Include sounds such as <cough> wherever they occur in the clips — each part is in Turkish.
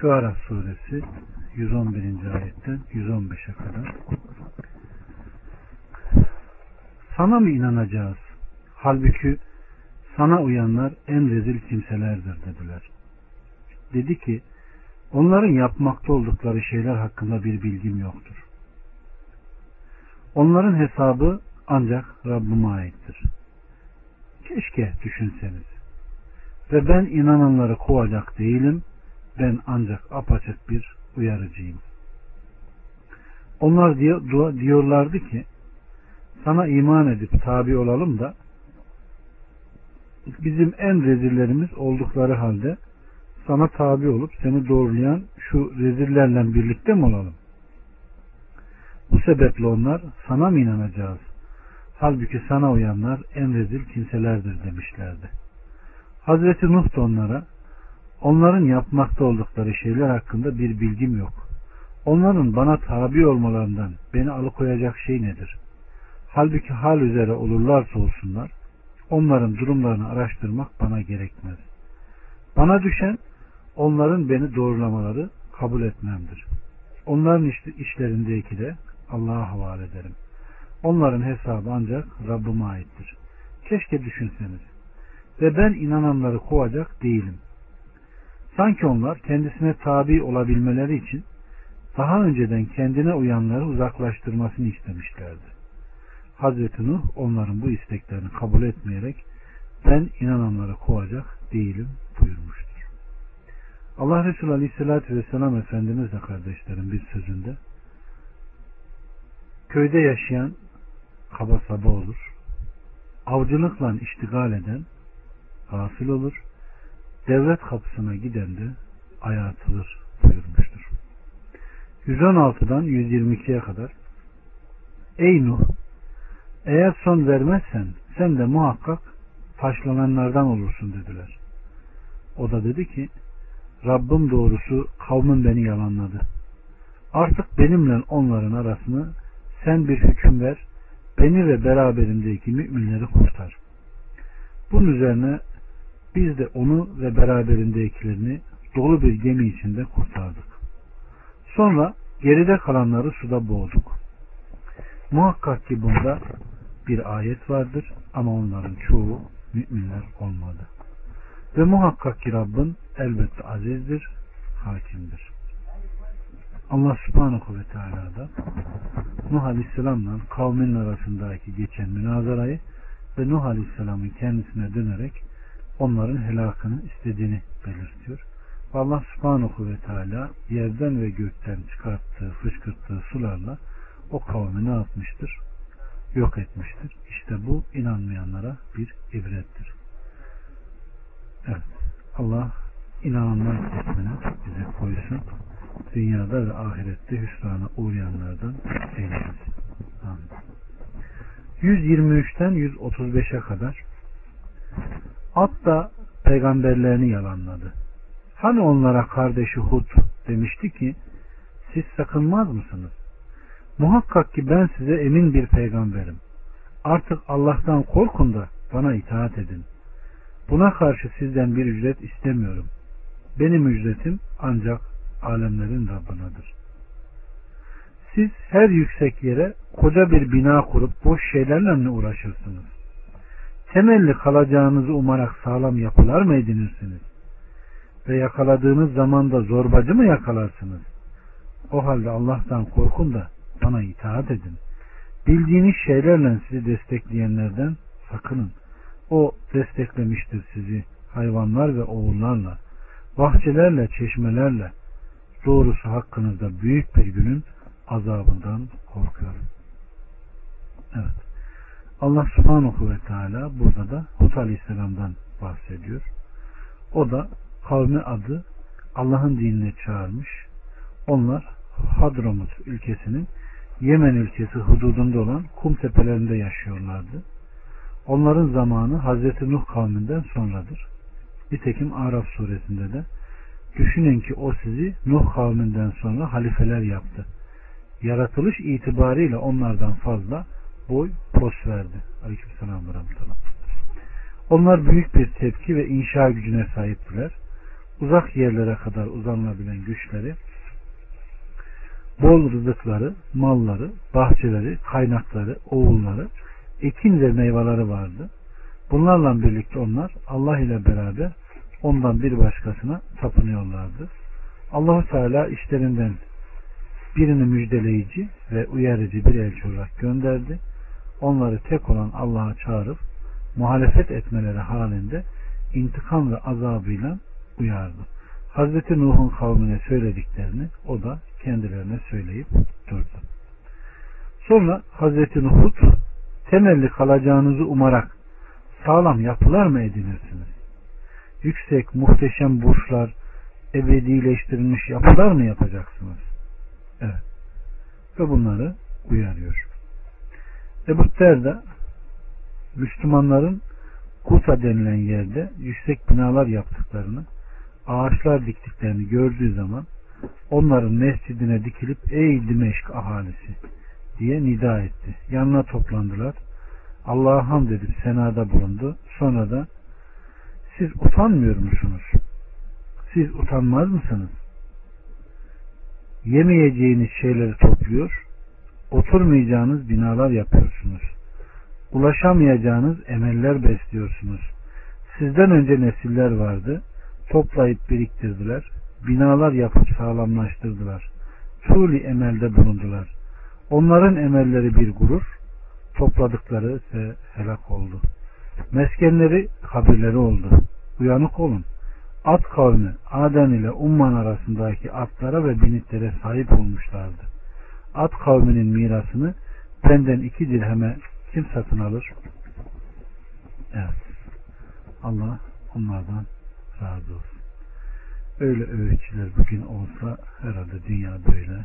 Şuara suresi 111. ayetten 115'e kadar. Sana mı inanacağız? Halbuki sana uyanlar en rezil kimselerdir dediler. Dedi ki onların yapmakta oldukları şeyler hakkında bir bilgim yoktur. Onların hesabı ancak Rabbime aittir. Keşke düşünseniz. Ve ben inananları kovacak değilim. Ben ancak apaçık bir uyarıcıyım. Onlar diyorlardı ki sana iman edip tabi olalım da bizim en rezillerimiz oldukları halde sana tabi olup seni doğrulayan şu rezillerle birlikte mi olalım? Bu sebeple onlar sana mı inanacağız? Halbuki sana uyanlar en rezil kimselerdir demişlerdi. Hazreti Nuh da onlara onların yapmakta oldukları şeyler hakkında bir bilgim yok. Onların bana tabi olmalarından beni alıkoyacak şey nedir? Halbuki hal üzere olurlarsa olsunlar onların durumlarını araştırmak bana gerekmez. Bana düşen onların beni doğrulamaları kabul etmemdir. Onların işlerindeki de Allah'a havale ederim. Onların hesabı ancak Rabbime aittir. Keşke düşünseniz. Ve ben inananları kovacak değilim. Sanki onlar kendisine tabi olabilmeleri için daha önceden kendine uyanları uzaklaştırmasını istemişlerdi. Hazreti Nuh onların bu isteklerini kabul etmeyerek ben inananları kovacak değilim buyurmuştur. Allah Resulü Aleyhisselatü Vesselam Efendimiz de kardeşlerim bir sözünde köyde yaşayan kaba saba olur, avcılıkla iştigal eden gafil olur, devlet kapısına giden de ayartılır buyurmuştur. 116'dan 122'ye kadar Ey Nuh eğer son vermezsen sen de muhakkak taşlananlardan olursun dediler. O da dedi ki Rabbim doğrusu kavmin beni yalanladı. Artık benimle onların arasını sen bir hüküm ver, beni ve beraberimdeki müminleri kurtar. Bunun üzerine biz de onu ve beraberindekilerini dolu bir gemi içinde kurtardık. Sonra geride kalanları suda boğduk. Muhakkak ki bunda bir ayet vardır ama onların çoğu müminler olmadı. Ve muhakkak ki Rabbin elbette azizdir, hakimdir. Allah subhanahu ve teala da Nuh Aleyhisselam'la kavmin arasındaki geçen münazarayı ve Nuh Aleyhisselam'ın kendisine dönerek onların helakını istediğini belirtiyor. Allah subhanahu ve teala yerden ve gökten çıkarttığı, fışkırttığı sularla o kavmi ne yapmıştır? Yok etmiştir. İşte bu inanmayanlara bir ibrettir. Evet. Allah inananlar kısmını bize koysun. Dünyada ve ahirette hüsrana uğrayanlardan eylesin. Amin. 123'ten 135'e kadar At da peygamberlerini yalanladı. Hani onlara kardeşi Hud demişti ki siz sakınmaz mısınız? Muhakkak ki ben size emin bir peygamberim. Artık Allah'tan korkun da bana itaat edin. Buna karşı sizden bir ücret istemiyorum. Benim ücretim ancak alemlerin Rabbinadır. Siz her yüksek yere koca bir bina kurup boş şeylerle mi uğraşırsınız? Temelli kalacağınızı umarak sağlam yapılar mı edinirsiniz? Ve yakaladığınız zaman da zorbacı mı yakalarsınız? O halde Allah'tan korkun da bana itaat edin. Bildiğiniz şeylerle sizi destekleyenlerden sakının. O desteklemiştir sizi hayvanlar ve oğullarla, bahçelerle, çeşmelerle. Doğrusu hakkınızda büyük bir günün azabından korkuyorum. Evet. Allah subhanahu ve teala burada da Hud aleyhisselamdan bahsediyor. O da kavmi adı Allah'ın dinine çağırmış. Onlar Hadramut ülkesinin Yemen ülkesi hududunda olan kum tepelerinde yaşıyorlardı. Onların zamanı Hazreti Nuh kavminden sonradır. Nitekim Araf suresinde de düşünün ki o sizi Nuh kavminden sonra halifeler yaptı. Yaratılış itibariyle onlardan fazla boy pos verdi. Aleykümselam ve Onlar büyük bir tepki ve inşa gücüne sahiptiler. uzak yerlere kadar uzanabilen güçleri, bol rızıkları, malları, bahçeleri, kaynakları, oğulları, ekin ve meyveleri vardı. Bunlarla birlikte onlar Allah ile beraber ondan bir başkasına tapınıyorlardı. Allahu Teala işlerinden birini müjdeleyici ve uyarıcı bir elçi olarak gönderdi. Onları tek olan Allah'a çağırıp muhalefet etmeleri halinde intikam ve azabıyla uyardı. Hazreti Nuh'un kavmine söylediklerini o da kendilerine söyleyip durdu. Sonra Hazreti Nuh'ut temelli kalacağınızı umarak sağlam yapılar mı edinirsiniz? Yüksek, muhteşem burçlar, ebedileştirilmiş yapılar mı yapacaksınız? Evet. Ve bunları uyarıyor. Ebu Derda Müslümanların Kuta denilen yerde yüksek binalar yaptıklarını, ağaçlar diktiklerini gördüğü zaman onların mescidine dikilip ey Dimeşk ahalisi diye nida etti. Yanına toplandılar. Allah'a hamd edip senada bulundu. Sonra da siz utanmıyor musunuz? Siz utanmaz mısınız? Yemeyeceğiniz şeyleri topluyor, oturmayacağınız binalar yapıyorsunuz. Ulaşamayacağınız emeller besliyorsunuz. Sizden önce nesiller vardı, toplayıp biriktirdiler, binalar yapıp sağlamlaştırdılar. Tuli emelde bulundular. Onların emelleri bir gurur, topladıkları ise helak oldu. Meskenleri kabirleri oldu. Uyanık olun. At kavmi Aden ile Umman arasındaki atlara ve binitlere sahip olmuşlardı. At kavminin mirasını benden iki dirheme kim satın alır? Evet. Allah onlardan razı olsun. Öyle öğütçüler bugün olsa herhalde dünya böyle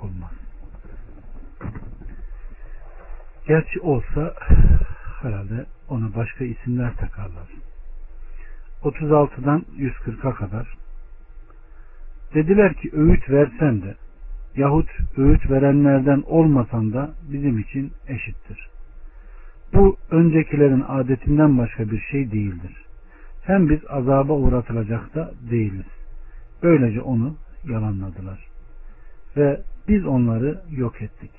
olmaz. Gerçi olsa herhalde ona başka isimler takarlar. 36'dan 140'a kadar dediler ki öğüt versen de yahut öğüt verenlerden olmasan da bizim için eşittir. Bu öncekilerin adetinden başka bir şey değildir. Hem biz azaba uğratılacak da değiliz. Böylece onu yalanladılar. Ve biz onları yok ettik.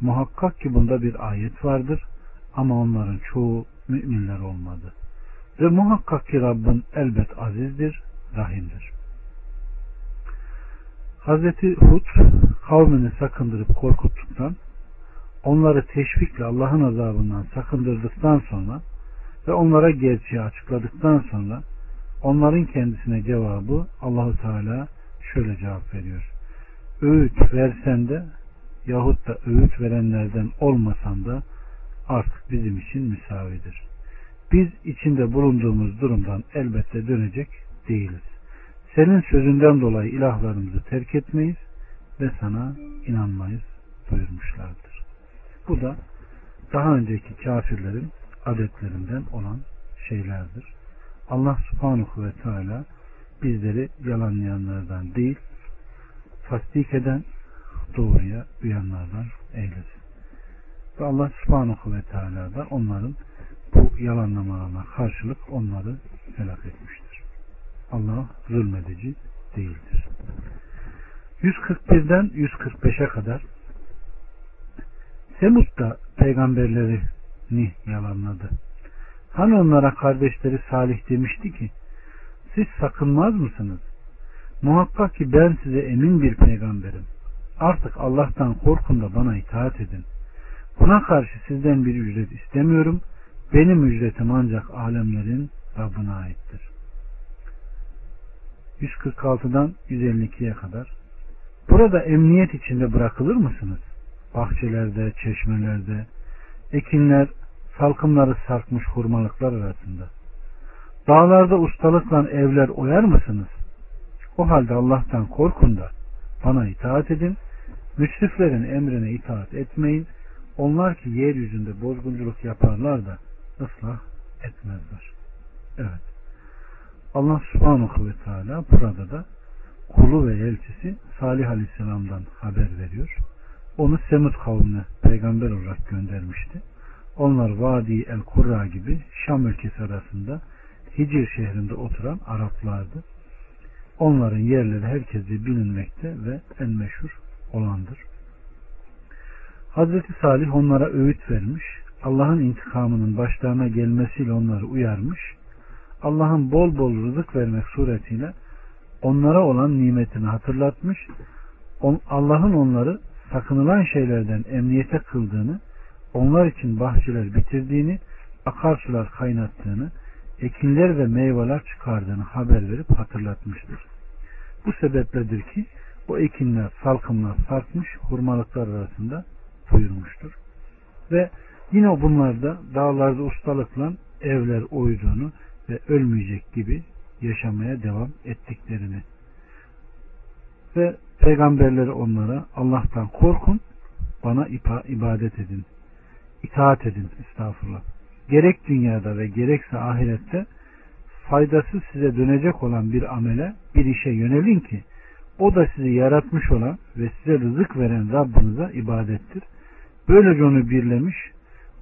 Muhakkak ki bunda bir ayet vardır ama onların çoğu müminler olmadı. Ve muhakkak ki Rabbin elbet azizdir, rahimdir. Hazreti Hud kavmini sakındırıp korkuttuktan onları teşvikle Allah'ın azabından sakındırdıktan sonra ve onlara gerçeği açıkladıktan sonra onların kendisine cevabı Allahu Teala şöyle cevap veriyor. Öğüt versen de yahut da öğüt verenlerden olmasan da artık bizim için müsavidir. Biz içinde bulunduğumuz durumdan elbette dönecek değiliz. Senin sözünden dolayı ilahlarımızı terk etmeyiz ve sana inanmayız buyurmuşlardır. Bu da daha önceki kafirlerin adetlerinden olan şeylerdir. Allah subhanahu ve teala bizleri yalanlayanlardan değil, tasdik eden, doğruya uyanlardan eylesin. Ve Allah subhanahu ve teala da onların bu yalanlamalarına karşılık onları helak etmiştir. Allah zulmedici değildir. 141'den 145'e kadar Semud da peygamberlerini yalanladı. Hani onlara kardeşleri Salih demişti ki siz sakınmaz mısınız? Muhakkak ki ben size emin bir peygamberim. Artık Allah'tan korkun da bana itaat edin. Buna karşı sizden bir ücret istemiyorum. Benim ücretim ancak alemlerin Rabbine aittir. 146'dan 152'ye kadar. Burada emniyet içinde bırakılır mısınız? Bahçelerde, çeşmelerde, ekinler, salkımları sarkmış hurmalıklar arasında. Dağlarda ustalıkla evler oyar mısınız? O halde Allah'tan korkun da bana itaat edin. Müsriflerin emrine itaat etmeyin. Onlar ki yeryüzünde bozgunculuk yaparlar da ıslah etmezler. Evet. Allah subhanahu ve teala burada da kulu ve elçisi Salih aleyhisselamdan haber veriyor. Onu Semud kavmine peygamber olarak göndermişti. Onlar Vadi el Kurra gibi Şam ülkesi arasında Hicr şehrinde oturan Araplardı. onların yerleri herkese bilinmekte ve en meşhur olandır. Hazreti Salih onlara öğüt vermiş, Allah'ın intikamının başlarına gelmesiyle onları uyarmış, Allah'ın bol bol rızık vermek suretiyle onlara olan nimetini hatırlatmış, Allah'ın onları sakınılan şeylerden emniyete kıldığını, onlar için bahçeler bitirdiğini, akarsular kaynattığını, ekinler ve meyveler çıkardığını haber verip hatırlatmıştır. Bu sebepledir ki o ekinler, salkımlar sarkmış, hurmalıklar arasında buyurmuştur. Ve yine bunlarda dağlarda ustalıkla evler oyduğunu ve ölmeyecek gibi yaşamaya devam ettiklerini ve peygamberleri onlara Allah'tan korkun bana ibadet edin itaat edin estağfurullah gerek dünyada ve gerekse ahirette faydası size dönecek olan bir amele bir işe yönelin ki o da sizi yaratmış olan ve size rızık veren Rabbinize ibadettir. Böylece onu birlemiş,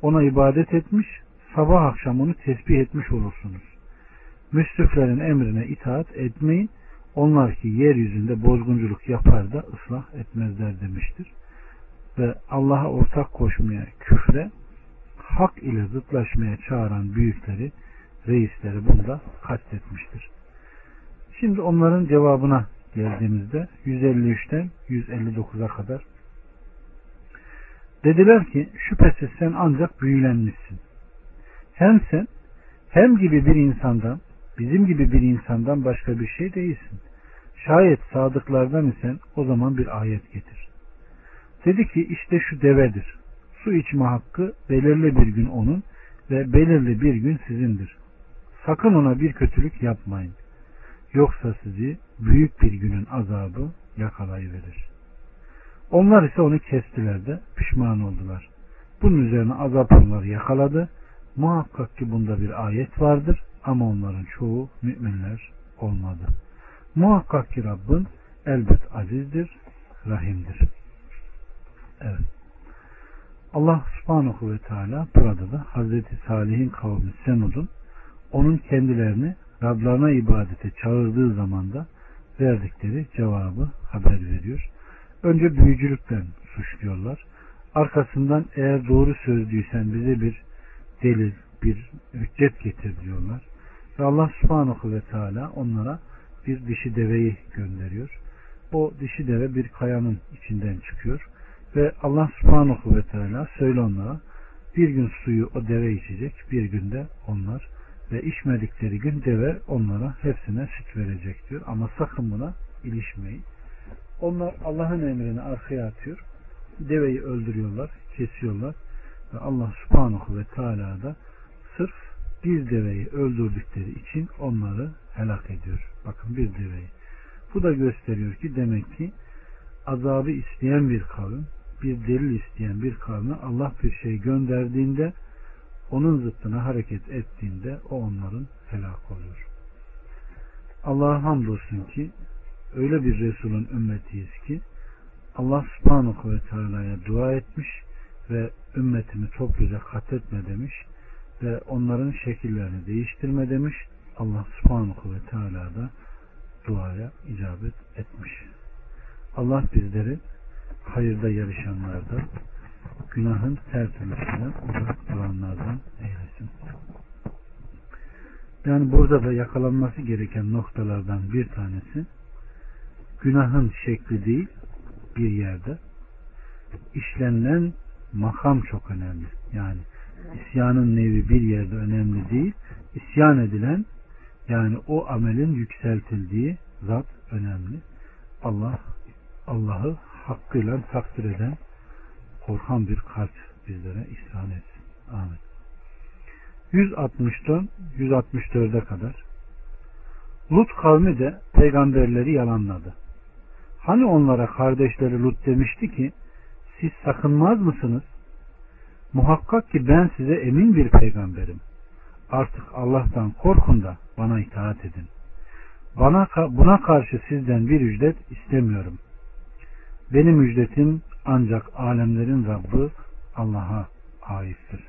ona ibadet etmiş, sabah akşam onu tesbih etmiş olursunuz. Müslüflerin emrine itaat etmeyin. Onlar ki yeryüzünde bozgunculuk yapar da ıslah etmezler demiştir. Ve Allah'a ortak koşmaya, küfre, hak ile zıtlaşmaya çağıran büyükleri, reisleri bunda kastetmiştir. Şimdi onların cevabına geldiğimizde 153'ten 159'a kadar dediler ki şüphesiz sen ancak büyülenmişsin. Hem sen hem gibi bir insandan bizim gibi bir insandan başka bir şey değilsin. Şayet sadıklardan isen o zaman bir ayet getir. Dedi ki işte şu devedir. Su içme hakkı belirli bir gün onun ve belirli bir gün sizindir. Sakın ona bir kötülük yapmayın. Yoksa sizi büyük bir günün azabı yakalayıverir. Onlar ise onu kestiler de pişman oldular. Bunun üzerine azap onları yakaladı. Muhakkak ki bunda bir ayet vardır ama onların çoğu müminler olmadı. Muhakkak ki Rabbin elbet azizdir, rahimdir. Evet. Allah subhanahu ve teala burada da Hazreti Salih'in kavmi Semud'un onun kendilerini Rablarına ibadete çağırdığı zaman da verdikleri cevabı haber veriyor. Önce büyücülükten suçluyorlar. Arkasından eğer doğru sözlüysen bize bir delil, bir hüccet getir diyorlar. Ve Allah subhanahu ve teala onlara bir dişi deveyi gönderiyor. O dişi deve bir kayanın içinden çıkıyor. Ve Allah subhanahu ve teala söyle onlara bir gün suyu o deve içecek, bir günde onlar ve içmedikleri gün deve onlara hepsine süt verecek diyor. Ama sakın buna ilişmeyin. Onlar Allah'ın emrini arkaya atıyor. Deveyi öldürüyorlar, kesiyorlar. Ve Allah subhanahu ve teala da sırf bir deveyi öldürdükleri için onları helak ediyor. Bakın bir deveyi. Bu da gösteriyor ki demek ki azabı isteyen bir kavim, bir delil isteyen bir kavme Allah bir şey gönderdiğinde onun zıttına hareket ettiğinde o onların helak oluyor. Allah'a hamdolsun ki öyle bir Resulün ümmetiyiz ki Allah subhanahu ve teala'ya dua etmiş ve ümmetimi topluca katletme demiş ve onların şekillerini değiştirme demiş. Allah subhanahu ve teala da duaya icabet etmiş. Allah bizleri hayırda yarışanlardan günahın her uzak duranlardan eylesin. Yani burada da yakalanması gereken noktalardan bir tanesi günahın şekli değil bir yerde işlenilen makam çok önemli. Yani isyanın nevi bir yerde önemli değil. İsyan edilen yani o amelin yükseltildiği zat önemli. Allah Allah'ı hakkıyla takdir eden korkan bir kalp bizlere ihsan etsin. Amin. 160'dan 164'e kadar Lut kavmi de peygamberleri yalanladı. Hani onlara kardeşleri Lut demişti ki siz sakınmaz mısınız? Muhakkak ki ben size emin bir peygamberim. Artık Allah'tan korkun da bana itaat edin. Bana buna karşı sizden bir ücret istemiyorum. Benim ücretim ancak alemlerin Rabbi Allah'a aittir.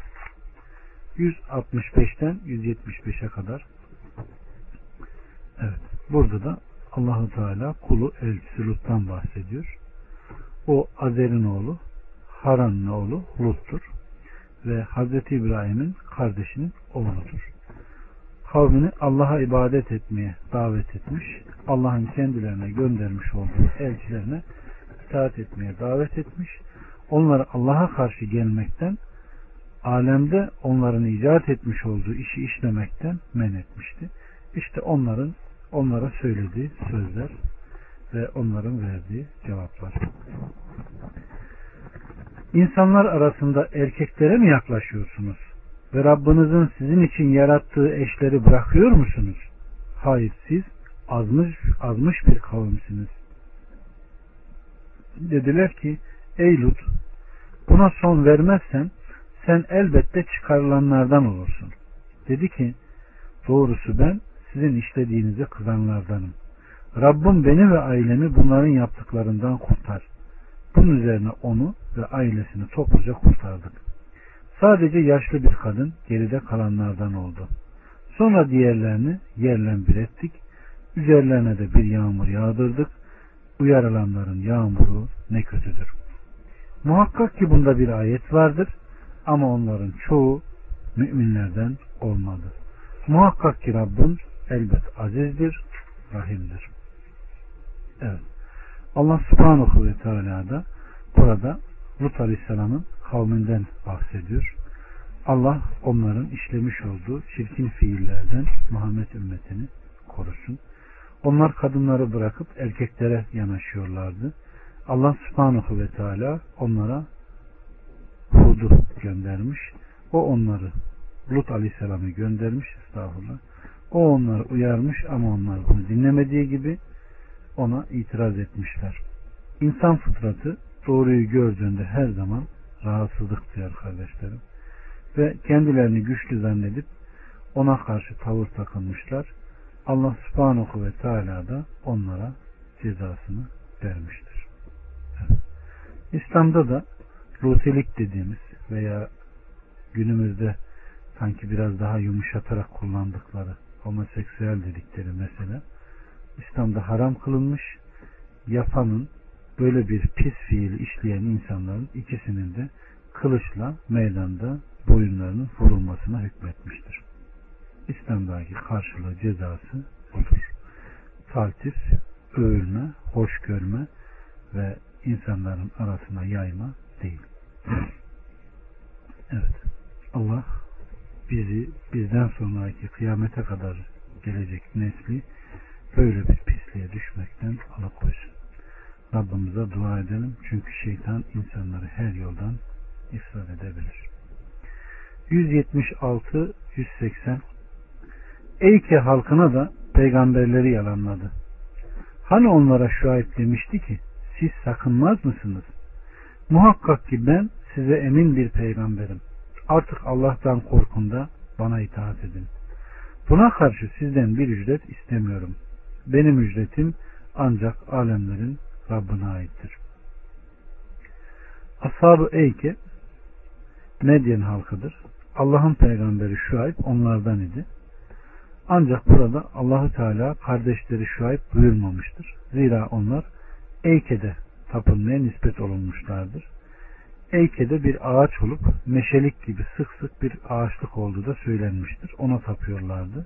165'ten 175'e kadar Evet. Burada da Allahu Teala kulu elçisi Lut'tan bahsediyor. O Azer'in oğlu, Haran'ın oğlu Lut'tur ve Hazreti İbrahim'in kardeşinin oğludur. Kavmini Allah'a ibadet etmeye davet etmiş, Allah'ın kendilerine göndermiş olduğu elçilerine itaat etmeye davet etmiş, onları Allah'a karşı gelmekten, alemde onların icat etmiş olduğu işi işlemekten men etmişti. İşte onların onlara söylediği sözler ve onların verdiği cevaplar. İnsanlar arasında erkeklere mi yaklaşıyorsunuz? Ve Rabbinizin sizin için yarattığı eşleri bırakıyor musunuz? Hayır siz azmış, azmış bir kavimsiniz. Dediler ki ey Lut buna son vermezsen sen elbette çıkarılanlardan olursun. Dedi ki doğrusu ben sizin işlediğinize kızanlardanım. Rabbim beni ve ailemi bunların yaptıklarından kurtar. Bunun üzerine onu ve ailesini topluca kurtardık. Sadece yaşlı bir kadın geride kalanlardan oldu. Sonra diğerlerini yerle bir ettik. Üzerlerine de bir yağmur yağdırdık. Uyarılanların yağmuru ne kötüdür. Muhakkak ki bunda bir ayet vardır ama onların çoğu müminlerden olmadı. Muhakkak ki Rabbin elbet azizdir, rahimdir. Evet. Allah subhanahu ve teala da burada Lut aleyhisselamın kavminden bahsediyor. Allah onların işlemiş olduğu çirkin fiillerden Muhammed ümmetini korusun. Onlar kadınları bırakıp erkeklere yanaşıyorlardı. Allah subhanahu ve teala onlara Hud'u göndermiş. O onları Lut aleyhisselamı göndermiş. Estağfurullah. O onları uyarmış ama onlar bunu dinlemediği gibi ona itiraz etmişler. İnsan fıtratı doğruyu gördüğünde her zaman rahatsızlık duyar kardeşlerim. Ve kendilerini güçlü zannedip ona karşı tavır takılmışlar. Allah subhanahu ve teala da onlara cezasını vermiştir. Evet. İslam'da da rutilik dediğimiz veya günümüzde sanki biraz daha yumuşatarak kullandıkları homoseksüel dedikleri mesela İslam'da haram kılınmış yapanın böyle bir pis fiil işleyen insanların ikisinin de kılıçla meydanda boyunlarının vurulmasına hükmetmiştir. İslam'daki karşılığı cezası budur. Taltif, övülme, hoş görme ve insanların arasına yayma değil. <clears throat> Evet. Allah bizi bizden sonraki kıyamete kadar gelecek nesli böyle bir pisliğe düşmekten alıkoysun. Rabbimize dua edelim. Çünkü şeytan insanları her yoldan ifsad edebilir. 176 180 Eyke halkına da peygamberleri yalanladı. Hani onlara şahit demişti ki siz sakınmaz mısınız? Muhakkak ki ben size emin bir peygamberim. Artık Allah'tan korkun da bana itaat edin. Buna karşı sizden bir ücret istemiyorum. Benim ücretim ancak alemlerin Rabbine aittir. Ashab-ı Eyke Medyen halkıdır. Allah'ın peygamberi Şuayb onlardan idi. Ancak burada Allahü Teala kardeşleri Şuayb buyurmamıştır. Zira onlar Eyke'de tapınmaya nispet olunmuşlardır. Eyke'de bir ağaç olup meşelik gibi sık sık bir ağaçlık olduğu da söylenmiştir. Ona tapıyorlardı.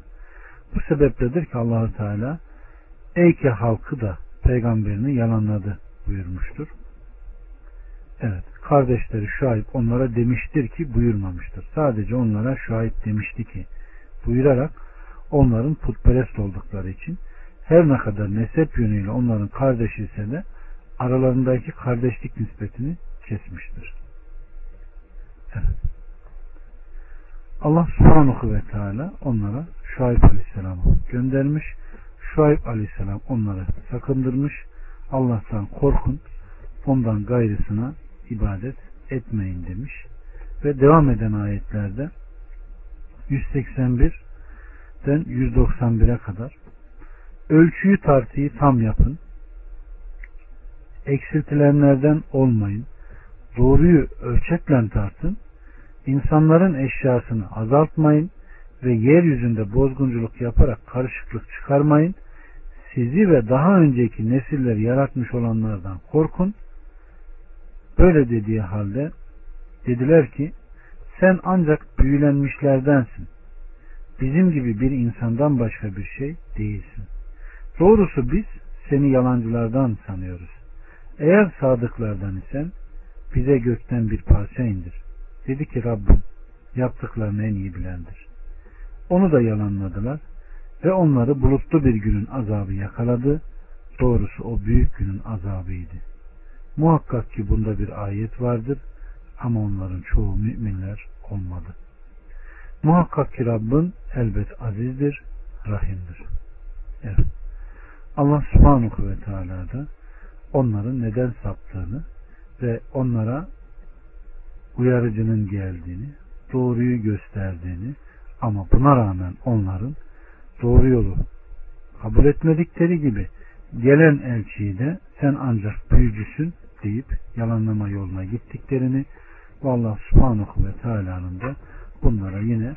Bu sebepledir ki Allahü Teala Eyke halkı da peygamberini yalanladı buyurmuştur. Evet, kardeşleri Şuayb onlara demiştir ki buyurmamıştır. Sadece onlara Şuayb demişti ki buyurarak onların putperest oldukları için her ne kadar nesep yönüyle onların kardeşi ise de aralarındaki kardeşlik nispetini kesmiştir. Evet. Allah subhanahu ve teala onlara Şuayb aleyhisselamı göndermiş Şuayb aleyhisselam onları sakındırmış. Allah'tan korkun. Ondan gayrısına ibadet etmeyin demiş. Ve devam eden ayetlerde 181'den 191'e kadar ölçüyü tartıyı tam yapın. Eksiltilenlerden olmayın. Doğruyu ölçekle tartın. İnsanların eşyasını azaltmayın ve yeryüzünde bozgunculuk yaparak karışıklık çıkarmayın. sizi ve daha önceki nesilleri yaratmış olanlardan korkun. Böyle dediği halde dediler ki sen ancak büyülenmişlerdensin. Bizim gibi bir insandan başka bir şey değilsin. Doğrusu biz seni yalancılardan sanıyoruz. Eğer sadıklardan isen bize gökten bir parça indir. Dedi ki Rabbim yaptıklarını en iyi bilendir. Onu da yalanladılar ve onları bulutlu bir günün azabı yakaladı. Doğrusu o büyük günün azabıydı. Muhakkak ki bunda bir ayet vardır ama onların çoğu müminler olmadı. Muhakkak ki Rabbin elbet azizdir, rahimdir. Evet. Allah subhanahu ve teala da onların neden saptığını ve onlara uyarıcının geldiğini, doğruyu gösterdiğini ama buna rağmen onların doğru yolu kabul etmedikleri gibi gelen elçiyi de sen ancak büyücüsün deyip yalanlama yoluna gittiklerini ve Allah subhanahu ve teala'nın da bunlara yine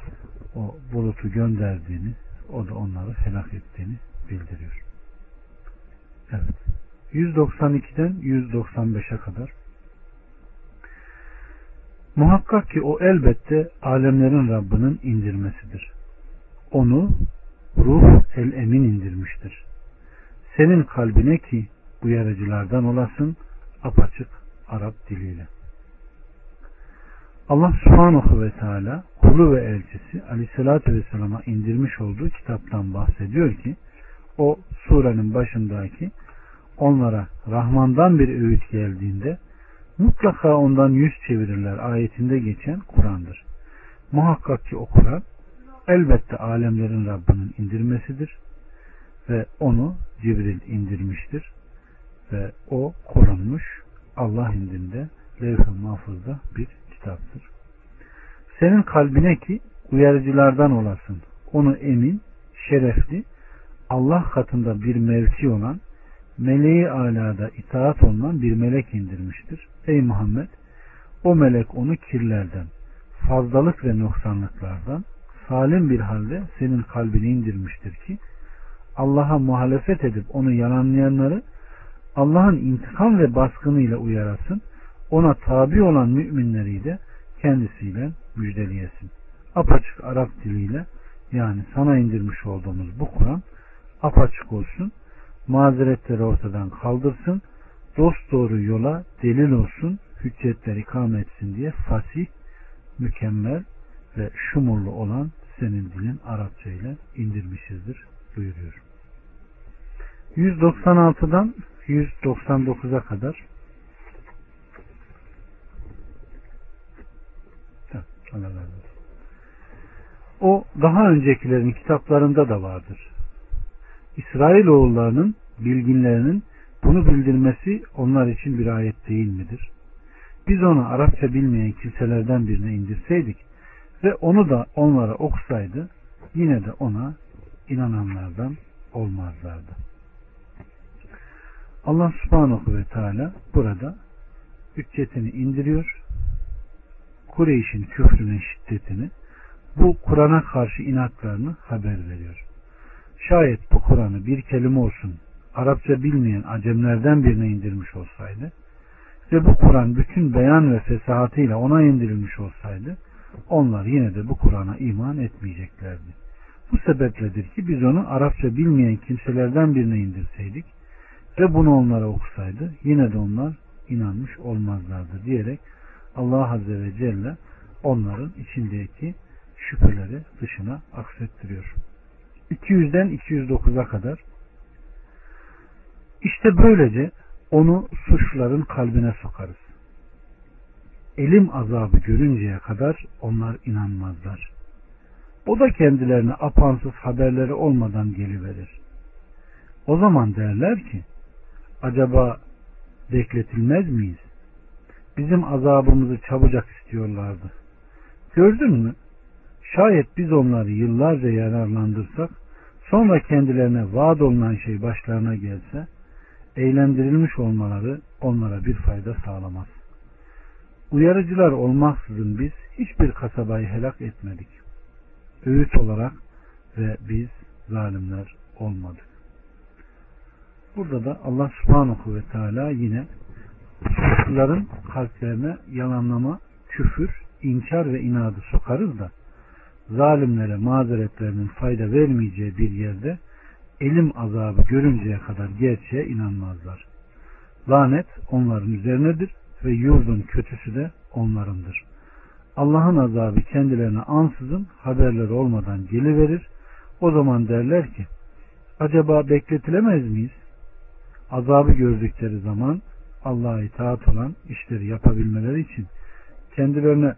o bulutu gönderdiğini o da onları helak ettiğini bildiriyor. Evet. 192'den 195'e kadar Muhakkak ki o elbette alemlerin Rabbinin indirmesidir. Onu ruh el emin indirmiştir. Senin kalbine ki uyarıcılardan olasın apaçık Arap diliyle. Allah subhanahu ve teala kulu ve elçisi aleyhissalatü vesselama indirmiş olduğu kitaptan bahsediyor ki o surenin başındaki onlara Rahman'dan bir öğüt geldiğinde mutlaka ondan yüz çevirirler ayetinde geçen Kur'an'dır. Muhakkak ki o Kur'an elbette alemlerin Rabbinin indirmesidir ve onu Cibril indirmiştir ve o korunmuş Allah indinde levh-i mahfuzda bir kitaptır. Senin kalbine ki uyarıcılardan olasın. Onu emin, şerefli, Allah katında bir mevki olan, meleği alada itaat olunan bir melek indirmiştir. Ey Muhammed! O melek onu kirlerden, fazlalık ve noksanlıklardan salim bir halde senin kalbine indirmiştir ki Allah'a muhalefet edip onu yalanlayanları Allah'ın intikam ve baskınıyla uyarasın, ona tabi olan müminleri de kendisiyle müjdeleyesin. Apaçık Arap diliyle yani sana indirmiş olduğumuz bu Kur'an apaçık olsun, mazeretleri ortadan kaldırsın, dost doğru yola delil olsun, hüccetleri ikame etsin diye fasih, mükemmel ve şumurlu olan senin dilin Arapça ile indirmişizdir buyuruyor. 196'dan 199'a kadar O daha öncekilerin kitaplarında da vardır. İsrail oğullarının bilginlerinin bunu bildirmesi onlar için bir ayet değil midir? Biz onu Arapça bilmeyen kimselerden birine indirseydik ve onu da onlara okusaydı yine de ona inananlardan olmazlardı. Allah subhanahu ve teala burada hüccetini indiriyor. Kureyş'in küfrünün şiddetini bu Kur'an'a karşı inatlarını haber veriyor. Şayet bu Kur'an'ı bir kelime olsun Arapça bilmeyen acemlerden birine indirmiş olsaydı ve bu Kur'an bütün beyan ve fesahatıyla ona indirilmiş olsaydı onlar yine de bu Kur'an'a iman etmeyeceklerdi. Bu sebepledir ki biz onu Arapça bilmeyen kimselerden birine indirseydik ve bunu onlara okusaydı yine de onlar inanmış olmazlardı diyerek Allah Azze ve Celle onların içindeki şüpheleri dışına aksettiriyor. 200'den 209'a kadar işte böylece onu suçluların kalbine sokarız. Elim azabı görünceye kadar onlar inanmazlar. O da kendilerine apansız haberleri olmadan geliverir. O zaman derler ki acaba bekletilmez miyiz? Bizim azabımızı çabucak istiyorlardı. Gördün mü? Şayet biz onları yıllarca yararlandırsak sonra kendilerine vaat olunan şey başlarına gelse eğlendirilmiş olmaları onlara bir fayda sağlamaz. Uyarıcılar olmaksızın biz hiçbir kasabayı helak etmedik. Öğüt olarak ve biz zalimler olmadık. Burada da Allah subhanahu ve teala yine suçluların kalplerine yalanlama, küfür, inkar ve inadı sokarız da zalimlere mazeretlerinin fayda vermeyeceği bir yerde elim azabı görünceye kadar gerçeğe inanmazlar. Lanet onların üzerinedir ve yurdun kötüsü de onlarındır. Allah'ın azabı kendilerine ansızın haberleri olmadan geliverir. O zaman derler ki acaba bekletilemez miyiz? Azabı gördükleri zaman Allah'a itaat olan işleri yapabilmeleri için kendilerine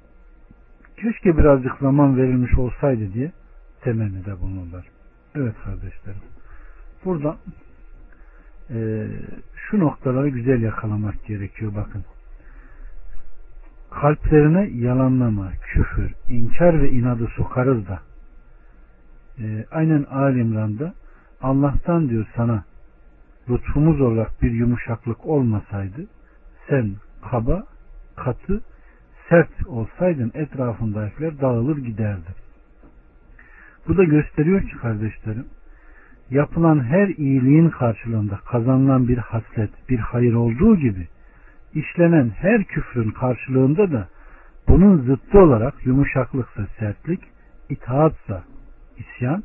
keşke birazcık zaman verilmiş olsaydı diye temennide bulunurlar. Evet kardeşlerim. Burada e, şu noktaları güzel yakalamak gerekiyor bakın. Kalplerine yalanlama, küfür, inkar ve inadı sokarız da e, aynen Alimran'da Allah'tan diyor sana lütfumuz olarak bir yumuşaklık olmasaydı sen kaba, katı, sert olsaydın etrafındakiler dağılır giderdi. Bu da gösteriyor ki kardeşlerim yapılan her iyiliğin karşılığında kazanılan bir haslet, bir hayır olduğu gibi işlenen her küfrün karşılığında da bunun zıttı olarak yumuşaklıksa sertlik, itaatsa isyan,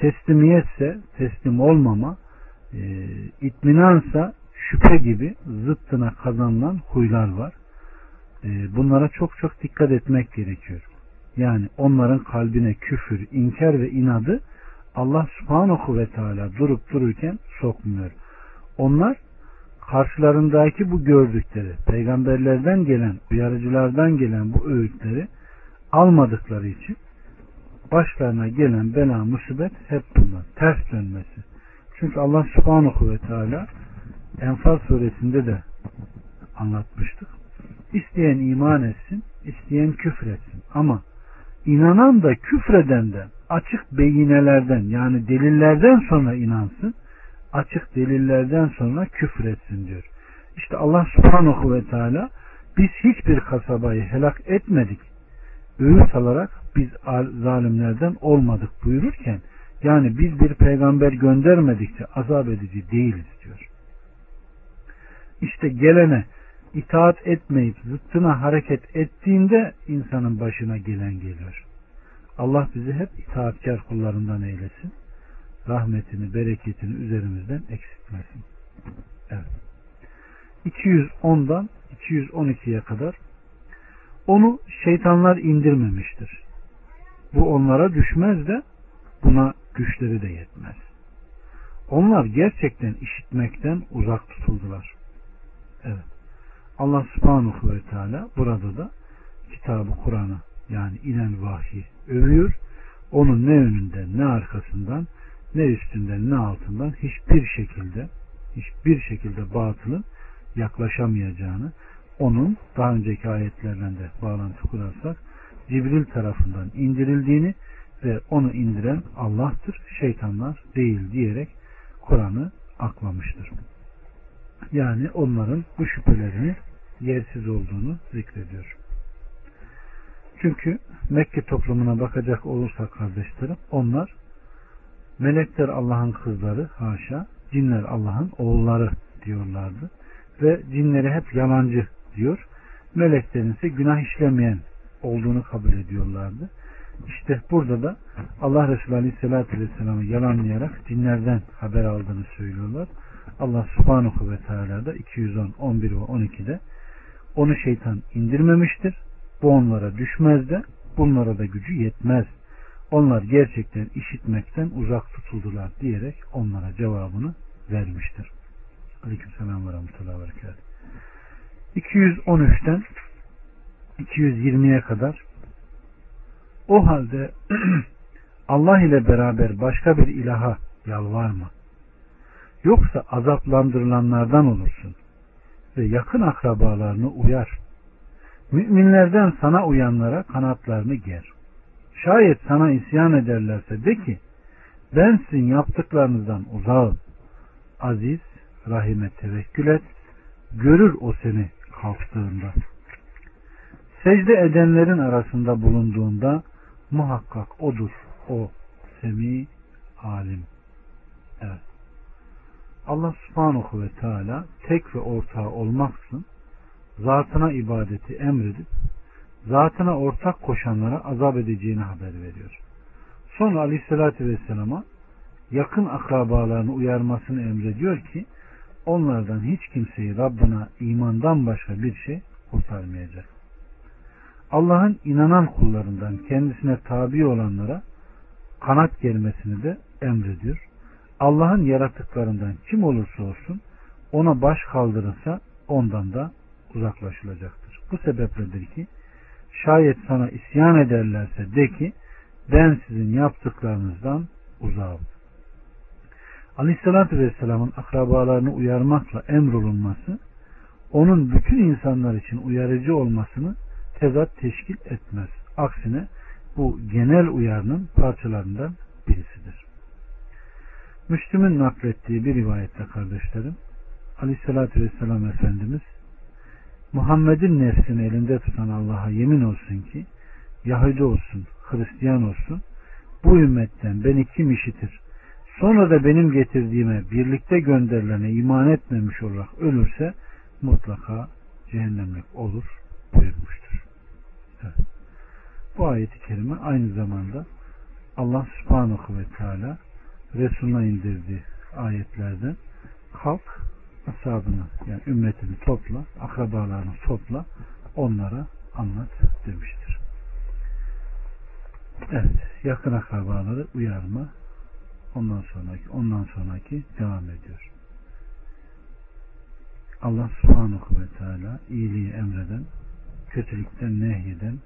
teslimiyetse teslim olmama, e, itminansa şüphe gibi zıttına kazanılan huylar var. E, bunlara çok çok dikkat etmek gerekiyor. Yani onların kalbine küfür, inkar ve inadı Allah subhanahu ve teala durup dururken sokmuyor. Onlar karşılarındaki bu gördükleri, peygamberlerden gelen, uyarıcılardan gelen bu öğütleri almadıkları için başlarına gelen bela musibet hep bunlar. Ters dönmesi. Çünkü Allah subhanahu ve teala Enfal suresinde de anlatmıştık. İsteyen iman etsin, isteyen küfür etsin. Ama inanan da küfreden de açık beyinelerden yani delillerden sonra inansın, açık delillerden sonra küfür etsin diyor. İşte Allah subhanahu ve teala biz hiçbir kasabayı helak etmedik. Öğüt alarak biz zalimlerden olmadık buyururken yani biz bir peygamber göndermedikçe azap edici değiliz diyor. İşte gelene itaat etmeyip zıttına hareket ettiğinde insanın başına gelen geliyor. Allah bizi hep itaatkar kullarından eylesin. Rahmetini, bereketini üzerimizden eksiltmesin. Evet. 210'dan 212'ye kadar onu şeytanlar indirmemiştir. Bu onlara düşmez de buna güçleri de yetmez. Onlar gerçekten işitmekten uzak tutuldular. Evet. Allah subhanahu ve teala burada da kitabı Kur'an'ı yani inen vahyi övüyor. Onun ne önünden ne arkasından ne üstünden ne altından hiçbir şekilde hiçbir şekilde batılın yaklaşamayacağını onun daha önceki ayetlerden de bağlantı kurarsak Cibril tarafından indirildiğini ve onu indiren Allah'tır, şeytanlar değil diyerek Kur'an'ı aklamıştır. Yani onların bu şüphelerini yersiz olduğunu zikrediyor. Çünkü Mekke toplumuna bakacak olursak kardeşlerim onlar melekler Allah'ın kızları haşa cinler Allah'ın oğulları diyorlardı ve cinleri hep yalancı diyor meleklerin ise günah işlemeyen olduğunu kabul ediyorlardı. İşte burada da Allah Resulü Aleyhisselatü Vesselam'ı yalanlayarak cinlerden haber aldığını söylüyorlar. Allah Subhanahu ve Teala da 210, 11 ve 12'de onu şeytan indirmemiştir. Bu onlara düşmez de bunlara da gücü yetmez. Onlar gerçekten işitmekten uzak tutuldular diyerek onlara cevabını vermiştir. Aleyküm selam ve rahmetullahi ve 213'ten 220'ye kadar o halde <clears throat> Allah ile beraber başka bir ilaha yalvarma. Yoksa azaplandırılanlardan olursun ve yakın akrabalarını uyar. Müminlerden sana uyanlara kanatlarını ger. Şayet sana isyan ederlerse de ki ben sizin yaptıklarınızdan uzağım. Aziz, rahime tevekkül et. Görür o seni kalktığında. Secde edenlerin arasında bulunduğunda muhakkak odur. O semi alim. Evet. Allah subhanahu ve teala tek ve ortağı olmaksın zatına ibadeti emredip zatına ortak koşanlara azap edeceğini haber veriyor. Sonra aleyhissalatü vesselama yakın akrabalarını uyarmasını emrediyor ki onlardan hiç kimseyi Rabbına imandan başka bir şey kurtarmayacak. Allah'ın inanan kullarından kendisine tabi olanlara kanat gelmesini de emrediyor. Allah'ın yaratıklarından kim olursa olsun ona baş kaldırırsa ondan da uzaklaşılacaktır. Bu sebepledir ki şayet sana isyan ederlerse de ki ben sizin yaptıklarınızdan uzağım. Aleyhissalatü Vesselam'ın akrabalarını uyarmakla emrolunması onun bütün insanlar için uyarıcı olmasını tezat teşkil etmez. Aksine bu genel uyarının parçalarından birisidir. Müslüm'ün naklettiği bir rivayette kardeşlerim Aleyhissalatü Vesselam Efendimiz Muhammed'in nefsini elinde tutan Allah'a yemin olsun ki Yahudi olsun, Hristiyan olsun bu ümmetten beni kim işitir sonra da benim getirdiğime birlikte gönderilene iman etmemiş olarak ölürse mutlaka cehennemlik olur buyurmuştur. Evet. Bu ayeti kerime aynı zamanda Allah subhanahu ve teala Resulüne indirdiği ayetlerden kalk ashabını yani ümmetini topla, akrabalarını topla, onlara anlat demiştir. Evet, yakın akrabaları uyarma, ondan sonraki, ondan sonraki devam ediyor. Allah subhanahu ve teala iyiliği emreden, kötülükten nehyeden,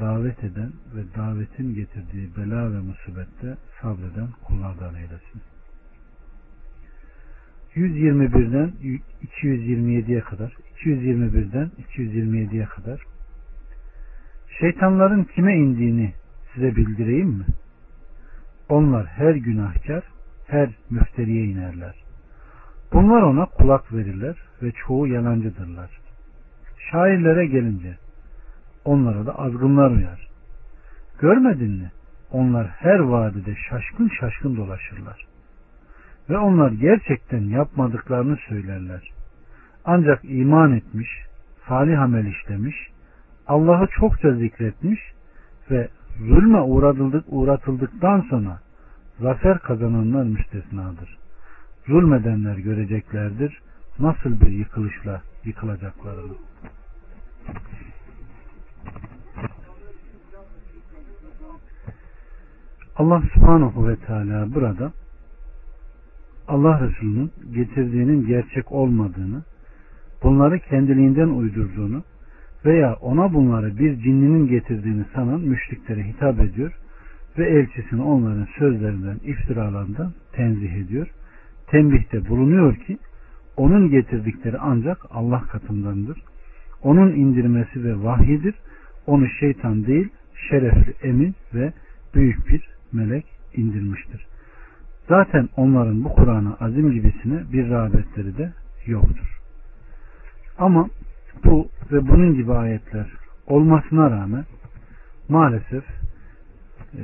davet eden ve davetin getirdiği bela ve musibette sabreden kullardan eylesin. 121'den 227'ye kadar 221'den 227'ye kadar şeytanların kime indiğini size bildireyim mi? Onlar her günahkar, her müfteriye inerler. Bunlar ona kulak verirler ve çoğu yalancıdırlar. Şairlere gelince onlara da azgınlar uyar. Görmedin mi? Onlar her vadide şaşkın şaşkın dolaşırlar. Ve onlar gerçekten yapmadıklarını söylerler. Ancak iman etmiş, salih amel işlemiş, Allah'ı çokça zikretmiş ve zulme uğratıldık, uğratıldıktan sonra zafer kazananlar müstesnadır. Zulmedenler göreceklerdir nasıl bir yıkılışla yıkılacaklarını. Allah subhanahu ve teala burada Allah Resulü'nün getirdiğinin gerçek olmadığını, bunları kendiliğinden uydurduğunu veya ona bunları bir cinninin getirdiğini sanan müşriklere hitap ediyor ve elçisini onların sözlerinden, iftiralarından tenzih ediyor. Tembihte bulunuyor ki onun getirdikleri ancak Allah katındandır. Onun indirmesi ve vahyidir. Onu şeytan değil, şerefli, emin ve büyük bir melek indirmiştir. Zaten onların bu Kur'an'a azim gibisine bir rağbetleri de yoktur. Ama bu ve bunun gibi ayetler olmasına rağmen maalesef e,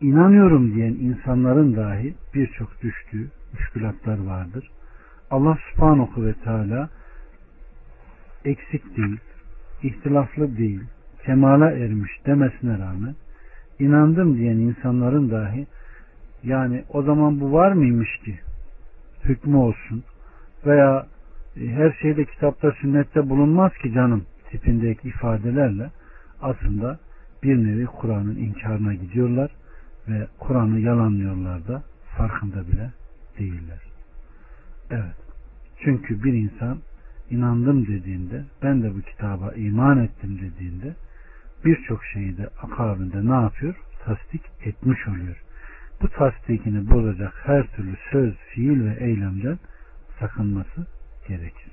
inanıyorum diyen insanların dahi birçok düştüğü müşkülatlar vardır. Allah subhanahu ve teala eksik değil, ihtilaflı değil, kemala ermiş demesine rağmen inandım diyen insanların dahi yani o zaman bu var mıymış ki hükmü olsun veya e, her şeyde kitapta sünnette bulunmaz ki canım tipindeki ifadelerle aslında bir nevi Kur'an'ın inkarına gidiyorlar ve Kur'an'ı yalanlıyorlar da farkında bile değiller. Evet. Çünkü bir insan inandım dediğinde ben de bu kitaba iman ettim dediğinde birçok şeyi de akabinde ne yapıyor? Tasdik etmiş oluyor. Bu tasdikini bozacak her türlü söz, fiil ve eylemden sakınması gerekir.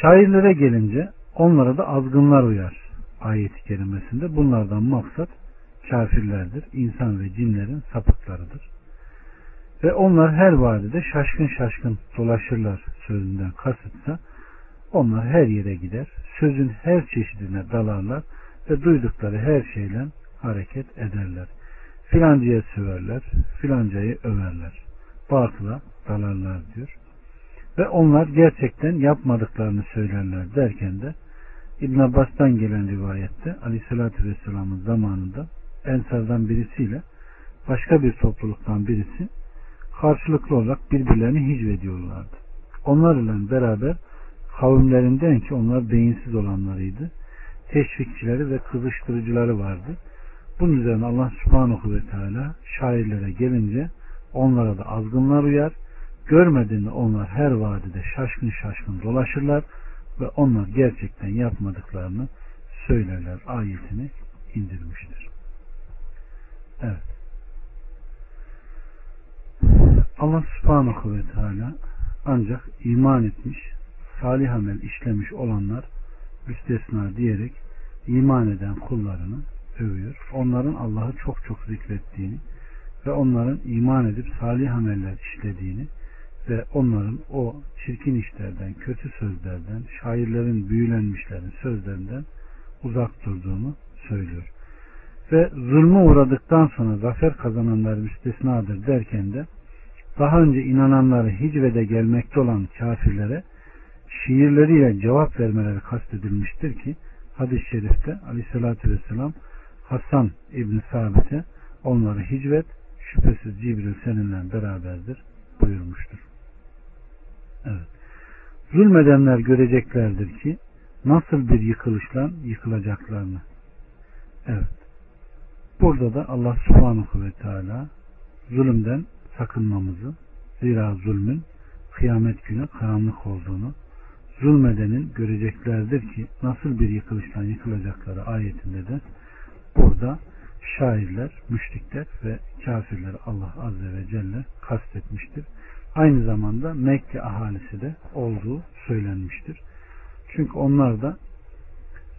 Şairlere gelince onlara da azgınlar uyar ayeti kerimesinde. Bunlardan maksat kafirlerdir. İnsan ve cinlerin sapıklarıdır. Ve onlar her vadide şaşkın şaşkın dolaşırlar sözünden kasıtsa onlar her yere gider. Sözün her çeşidine dalarlar ve duydukları her şeyle hareket ederler. Filancaya söverler, filancayı överler. Batıla dalarlar diyor. Ve onlar gerçekten yapmadıklarını söylerler derken de İbn Abbas'tan gelen rivayette Aleyhisselatü Vesselam'ın zamanında Ensar'dan birisiyle başka bir topluluktan birisi karşılıklı olarak birbirlerini hicvediyorlardı. Onlar ile beraber kavimlerinden ki onlar beyinsiz olanlarıydı. Teşvikçileri ve kızıştırıcıları vardı. Bunun üzerine Allah subhanahu ve teala şairlere gelince onlara da azgınlar uyar. Görmediğinde onlar her vadide şaşkın şaşkın dolaşırlar ve onlar gerçekten yapmadıklarını söylerler ayetini indirmiştir. Evet. Allah subhanahu ve teala ancak iman etmiş, salih amel işlemiş olanlar müstesna diyerek iman eden kullarını övüyor. Onların Allah'ı çok çok zikrettiğini ve onların iman edip salih ameller işlediğini ve onların o çirkin işlerden, kötü sözlerden, şairlerin büyülenmişlerin sözlerinden uzak durduğunu söylüyor. Ve zulmü uğradıktan sonra zafer kazananlar müstesnadır derken de daha önce inananları hicvede gelmekte olan kafirlere şiirleriyle cevap vermeleri kastedilmiştir ki hadis-i şerifte aleyhissalatü vesselam Hasan İbni Sabit'e onları hicvet şüphesiz Cibril seninle beraberdir buyurmuştur. Evet. Zulmedenler göreceklerdir ki nasıl bir yıkılışla yıkılacaklarını. Evet. Burada da Allah subhanahu ve teala zulümden sakınmamızı zira zulmün kıyamet günü karanlık olduğunu zulmedenin göreceklerdir ki nasıl bir yıkılıştan yıkılacakları ayetinde de burada şairler, müşrikler ve kafirleri Allah Azze ve Celle kastetmiştir. Aynı zamanda Mekke ahalisi de olduğu söylenmiştir. Çünkü onlar da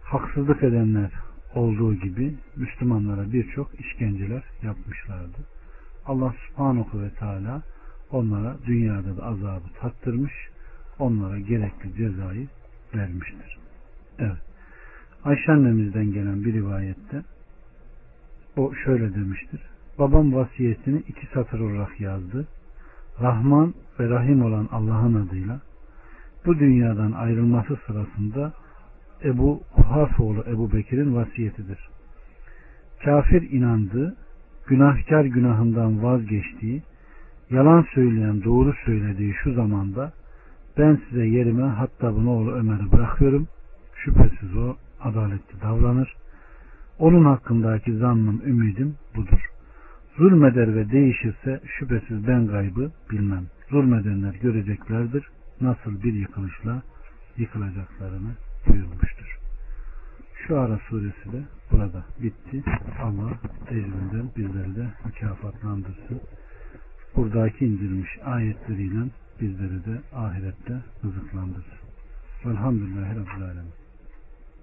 haksızlık edenler olduğu gibi Müslümanlara birçok işkenceler yapmışlardı. Allah subhanahu ve teala onlara dünyada da azabı tattırmış, onlara gerekli cezayı vermiştir. Evet. Ayşe annemizden gelen bir rivayette o şöyle demiştir. Babam vasiyetini iki satır olarak yazdı. Rahman ve Rahim olan Allah'ın adıyla bu dünyadan ayrılması sırasında Ebu Kuhafoğlu Ebu Bekir'in vasiyetidir. Kafir inandığı, günahkar günahından vazgeçtiği, yalan söyleyen doğru söylediği şu zamanda ben size yerime hatta bunu oğlu Ömer'i bırakıyorum. Şüphesiz o adaletli davranır. Onun hakkındaki zannım, ümidim budur. Zulmeder ve değişirse şüphesiz ben gaybı bilmem. Zulmedenler göreceklerdir. Nasıl bir yıkılışla yıkılacaklarını buyurmuştur. Şu ara suresi de burada bitti. Allah ecrinden bizleri de mükafatlandırsın. Buradaki indirilmiş ayetleriyle bizleri de ahirette rızıklandırsın. Velhamdülillahi Rabbil Alemin.